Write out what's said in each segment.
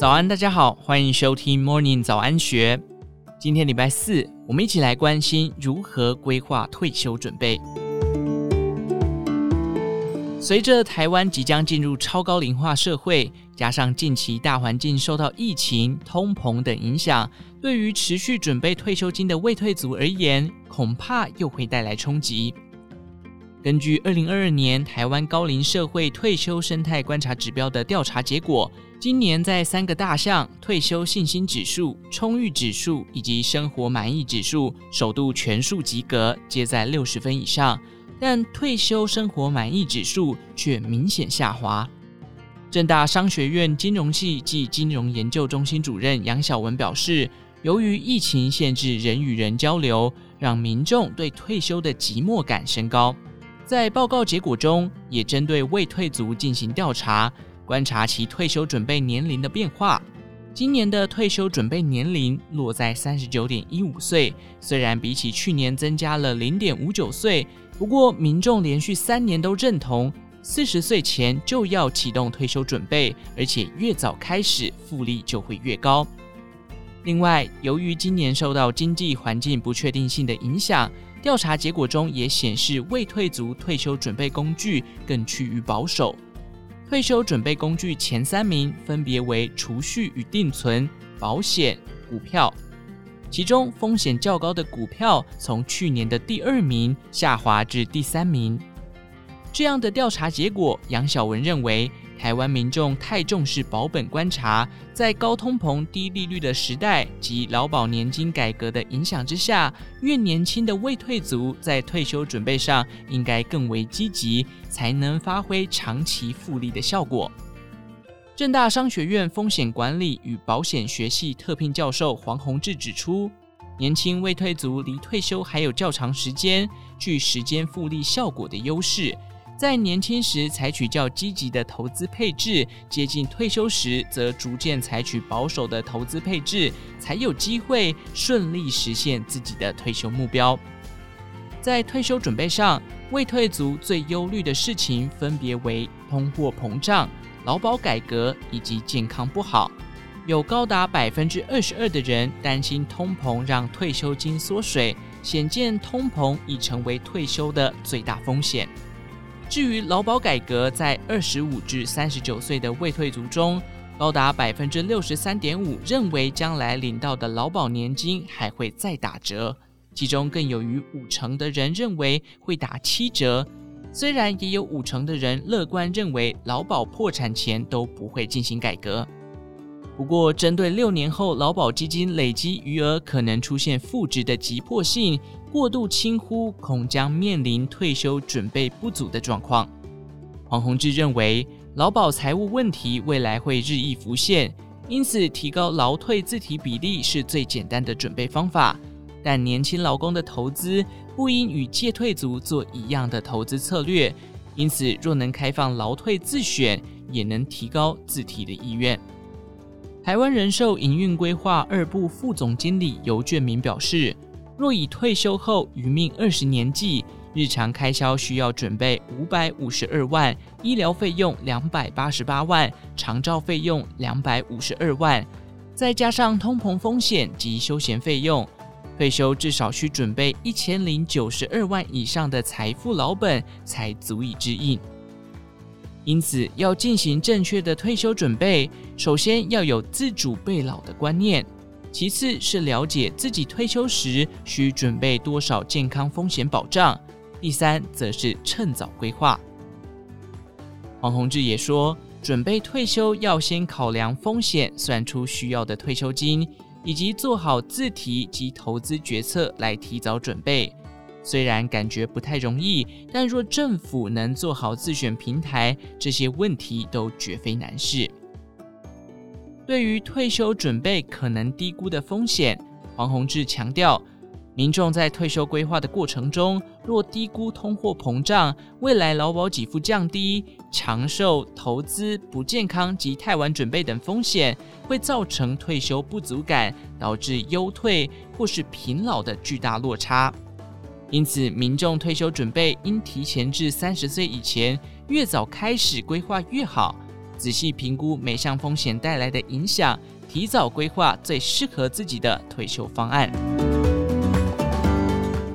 早安，大家好，欢迎收听 Morning 早安学。今天礼拜四，我们一起来关心如何规划退休准备。随着台湾即将进入超高龄化社会，加上近期大环境受到疫情、通膨等影响，对于持续准备退休金的未退族而言，恐怕又会带来冲击。根据二零二二年台湾高龄社会退休生态观察指标的调查结果，今年在三个大项退休信心指数、充裕指数以及生活满意指数首度全数及格，皆在六十分以上，但退休生活满意指数却明显下滑。正大商学院金融系暨金融研究中心主任杨小文表示，由于疫情限制人与人交流，让民众对退休的寂寞感升高。在报告结果中，也针对未退族进行调查，观察其退休准备年龄的变化。今年的退休准备年龄落在三十九点一五岁，虽然比起去年增加了零点五九岁，不过民众连续三年都认同四十岁前就要启动退休准备，而且越早开始复利就会越高。另外，由于今年受到经济环境不确定性的影响。调查结果中也显示，未退族退休准备工具更趋于保守。退休准备工具前三名分别为储蓄与定存、保险、股票。其中风险较高的股票从去年的第二名下滑至第三名。这样的调查结果，杨晓文认为。台湾民众太重视保本观察，在高通膨、低利率的时代及劳保年金改革的影响之下，越年轻的未退族在退休准备上应该更为积极，才能发挥长期复利的效果。正大商学院风险管理与保险学系特聘教授黄宏志指出，年轻未退族离退休还有较长时间，具时间复利效果的优势。在年轻时采取较积极的投资配置，接近退休时则逐渐采取保守的投资配置，才有机会顺利实现自己的退休目标。在退休准备上，未退族最忧虑的事情分别为通货膨胀、劳保改革以及健康不好。有高达百分之二十二的人担心通膨让退休金缩水，显见通膨已成为退休的最大风险。至于劳保改革，在二十五至三十九岁的未退族中，高达百分之六十三点五认为将来领到的劳保年金还会再打折，其中更有逾五成的人认为会打七折。虽然也有五成的人乐观认为劳保破产前都不会进行改革，不过针对六年后劳保基金累积余额可能出现负值的急迫性。过度轻忽，恐将面临退休准备不足的状况。黄宏志认为，劳保财务问题未来会日益浮现，因此提高劳退自提比例是最简单的准备方法。但年轻劳工的投资不应与借退族做一样的投资策略，因此若能开放劳退自选，也能提高自提的意愿。台湾人寿营运规划二部副总经理游卷明表示。若以退休后余命二十年计，日常开销需要准备五百五十二万，医疗费用两百八十八万，长照费用两百五十二万，再加上通膨风险及休闲费用，退休至少需准备一千零九十二万以上的财富老本，才足以支应。因此，要进行正确的退休准备，首先要有自主备老的观念。其次是了解自己退休时需准备多少健康风险保障，第三则是趁早规划。黄宏志也说，准备退休要先考量风险，算出需要的退休金，以及做好自提及投资决策来提早准备。虽然感觉不太容易，但若政府能做好自选平台，这些问题都绝非难事。对于退休准备可能低估的风险，黄宏志强调，民众在退休规划的过程中，若低估通货膨胀、未来劳保给付降低、长寿、投资不健康及太晚准备等风险，会造成退休不足感，导致优退或是贫老的巨大落差。因此，民众退休准备应提前至三十岁以前，越早开始规划越好。仔细评估每项风险带来的影响，提早规划最适合自己的退休方案。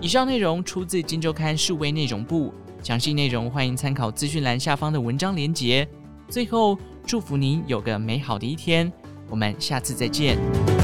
以上内容出自《金周刊》数位内容部，详细内容欢迎参考资讯栏下方的文章连结。最后，祝福您有个美好的一天，我们下次再见。